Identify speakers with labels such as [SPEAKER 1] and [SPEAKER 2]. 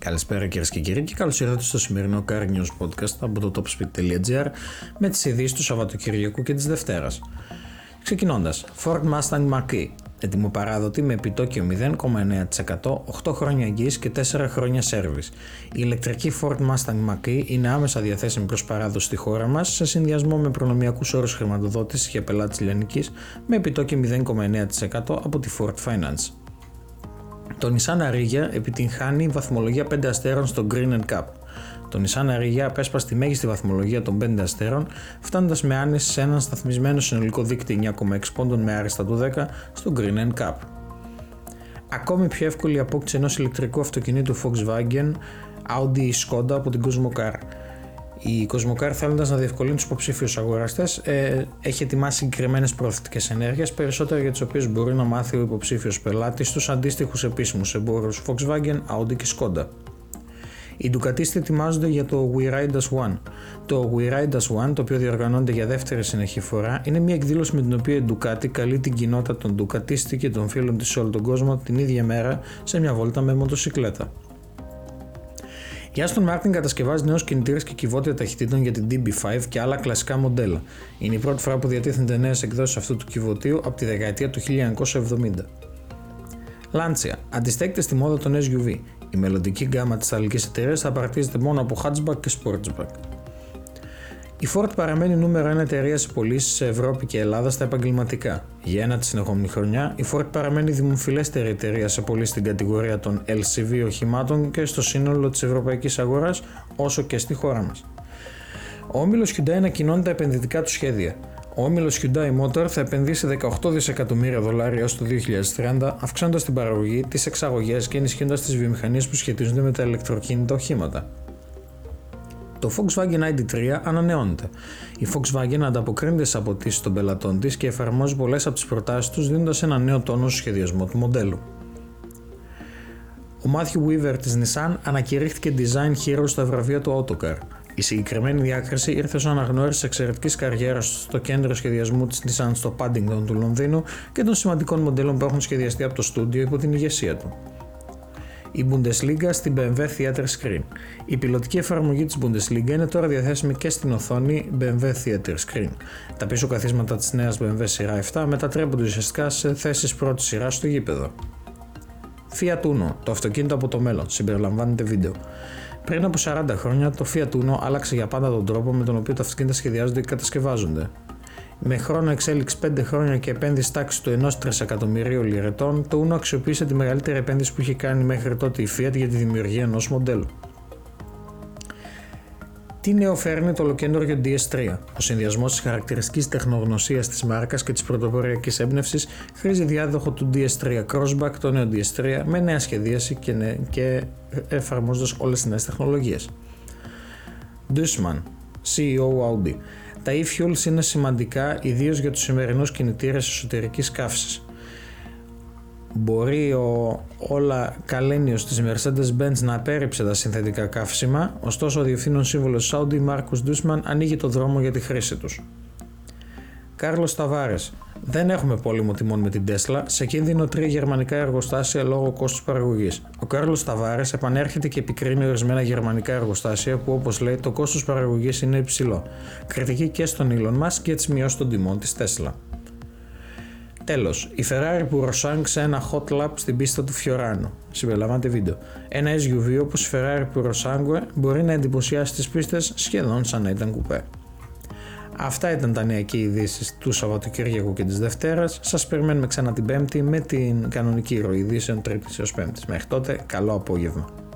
[SPEAKER 1] Καλησπέρα κυρίες και κύριοι και καλώς ήρθατε στο σημερινό Car News Podcast από το topspeed.gr με τις ειδήσεις του Σαββατοκυριακού και της Δευτέρας. Ξεκινώντας, Ford Mustang Mach-E, ετοιμοπαράδοτη με επιτόκιο 0,9%, 8 χρόνια εγγύης και 4 χρόνια σέρβις. Η ηλεκτρική Ford Mustang Mach-E είναι άμεσα διαθέσιμη προς παράδοση στη χώρα μας σε συνδυασμό με προνομιακούς όρους χρηματοδότησης για πελάτες λιανικής με επιτόκιο 0,9% από τη Ford Finance. Το Nissan Ariya επιτυγχάνει βαθμολογία 5 αστέρων στο Green Cup. Το Nissan Ariya απέσπασε τη μέγιστη βαθμολογία των 5 αστέρων, φτάνοντας με άνεση σε έναν σταθμισμένο συνολικό δείκτη 9,6 πόντων με άριστα του 10 στο Green Cup. Ακόμη πιο εύκολη η απόκτηση ενός ηλεκτρικού αυτοκινήτου Volkswagen Audi ή Skoda από την Cosmocar. Η Cosmocar θέλοντας να διευκολύνει τους υποψήφιους αγοραστές, ε, έχει ετοιμάσει συγκεκριμένες προωθητικές ενέργειες, περισσότερο για τις οποίες μπορεί να μάθει ο υποψήφιος πελάτης στου αντίστοιχους επίσημους εμπόρους Volkswagen, Audi και Skoda. Οι Ducatisti ετοιμάζονται για το We Ride As One. Το We Ride As One, το οποίο διοργανώνεται για δεύτερη συνεχή φορά, είναι μια εκδήλωση με την οποία η Ducati καλεί την κοινότητα των Ducatisti και των φίλων της σε όλο τον κόσμο την ίδια μέρα σε μια βόλτα με μοτοσυκλέτα. Η Aston Martin κατασκευάζει νέους κινητήρες και κυβότια ταχυτήτων για την DB5 και άλλα κλασικά μοντέλα. Είναι η πρώτη φορά που διατίθενται νέες εκδόσεις αυτού του κυβωτίου από τη δεκαετία του 1970. Lancia. Αντιστέκεται στη μόδα των SUV. Η μελλοντική γκάμα της Ιταλικής εταιρείας θα απαρτίζεται μόνο από hatchback και sportsback. Η Ford παραμένει νούμερο 1 εταιρεία σε πωλήσεις σε Ευρώπη και Ελλάδα στα επαγγελματικά. Για ένα της συνεχόμενη χρονιά, η Ford παραμένει η δημοφιλέστερη εταιρεία σε πωλήσεις στην κατηγορία των LCV οχημάτων και στο σύνολο της ευρωπαϊκής αγοράς, όσο και στη χώρα μας. Ο όμιλος Hyundai ανακοινώνει τα επενδυτικά του σχέδια. Ο όμιλος Hyundai Motor θα επενδύσει 18 δισεκατομμύρια δολάρια έως το 2030, αυξάνοντας την παραγωγή, τις εξαγωγές και ενισχύοντας τις βιομηχανίες που σχετίζονται με τα ηλεκτροκίνητα οχήματα. Το Volkswagen ID3 ανανεώνεται. Η Volkswagen ανταποκρίνεται στι απαιτήσεις των πελατών της και εφαρμόζει πολλές από τις προτάσεις τους, δίνοντας ένα νέο τόνο στο σχεδιασμό του μοντέλου. Ο Matthew Weaver της Nissan ανακηρύχθηκε Design Hero στα βραβεία του Autocar. Η συγκεκριμένη διάκριση ήρθε ως αναγνώριση τη εξαιρετικής καριέρας στο κέντρο σχεδιασμού της Nissan στο Paddington του Λονδίνου και των σημαντικών μοντέλων που έχουν σχεδιαστεί από το στούντιο υπό την ηγεσία του η Bundesliga στην BMW Theater Screen. Η πιλωτική εφαρμογή της Bundesliga είναι τώρα διαθέσιμη και στην οθόνη BMW Theater Screen. Τα πίσω καθίσματα της νέας BMW σειρά 7 μετατρέπονται ουσιαστικά σε θέσεις πρώτης σειράς στο γήπεδο. Fiat Uno, το αυτοκίνητο από το μέλλον, συμπεριλαμβάνεται βίντεο. Πριν από 40 χρόνια, το Fiat Uno άλλαξε για πάντα τον τρόπο με τον οποίο τα αυτοκίνητα σχεδιάζονται και κατασκευάζονται με χρόνο εξέλιξη 5 χρόνια και επένδυση τάξη του 1 τρισεκατομμυρίου λιρετών, το Uno αξιοποίησε τη μεγαλύτερη επένδυση που είχε κάνει μέχρι τότε η Fiat για τη δημιουργία ενός μοντέλου. Τι νέο φέρνει το ολοκέντρο DS3. Ο συνδυασμός της χαρακτηριστικής τεχνογνωσίας της μάρκας και της πρωτοποριακής έμπνευσης χρήζει διάδοχο του DS3 Crossback, το νέο DS3, με νέα σχεδίαση και, νε... και εφαρμόζοντας όλες τις νέες τεχνολογίες. Dussman, CEO Audi. Τα e-fuels είναι σημαντικά ιδίως για τους σημερινούς κινητήρες εσωτερικής καύσης. Μπορεί ο όλα καλένιος της Mercedes-Benz να απέρριψε τα συνθετικά καύσιμα, ωστόσο ο διευθύνων σύμβολος Saudi Marcus Dussman ανοίγει το δρόμο για τη χρήση τους. Κάρλος Ταβάρες δεν έχουμε πόλεμο τιμών με την Τέσλα, σε κίνδυνο τρία γερμανικά εργοστάσια λόγω κόστους παραγωγής. Ο Κάρλος Ταβάρες επανέρχεται και επικρίνει ορισμένα γερμανικά εργοστάσια που, όπως λέει, το κόστος παραγωγής είναι υψηλό. Κριτική και στον Elon Musk για τι μειώσει των τιμών της Τέσλα. Τέλος, η Ferrari που ρωσάνξε ένα hot lap στην πίστα του Φιωράνο. Συμπεριλαμβάνεται βίντεο. Ένα SUV όπως η Ferrari που ρωσάνγκουε μπορεί να εντυπωσιάσει τις πίστες σχεδόν σαν να ήταν κουπέ. Αυτά ήταν τα νέα και ειδήσεις του Σαββατοκύριακου και της Δευτέρας. Σας περιμένουμε ξανά την Πέμπτη με την κανονική ροή ειδήσεων Τρίτης έως Πέμπτης. Μέχρι τότε, καλό απόγευμα.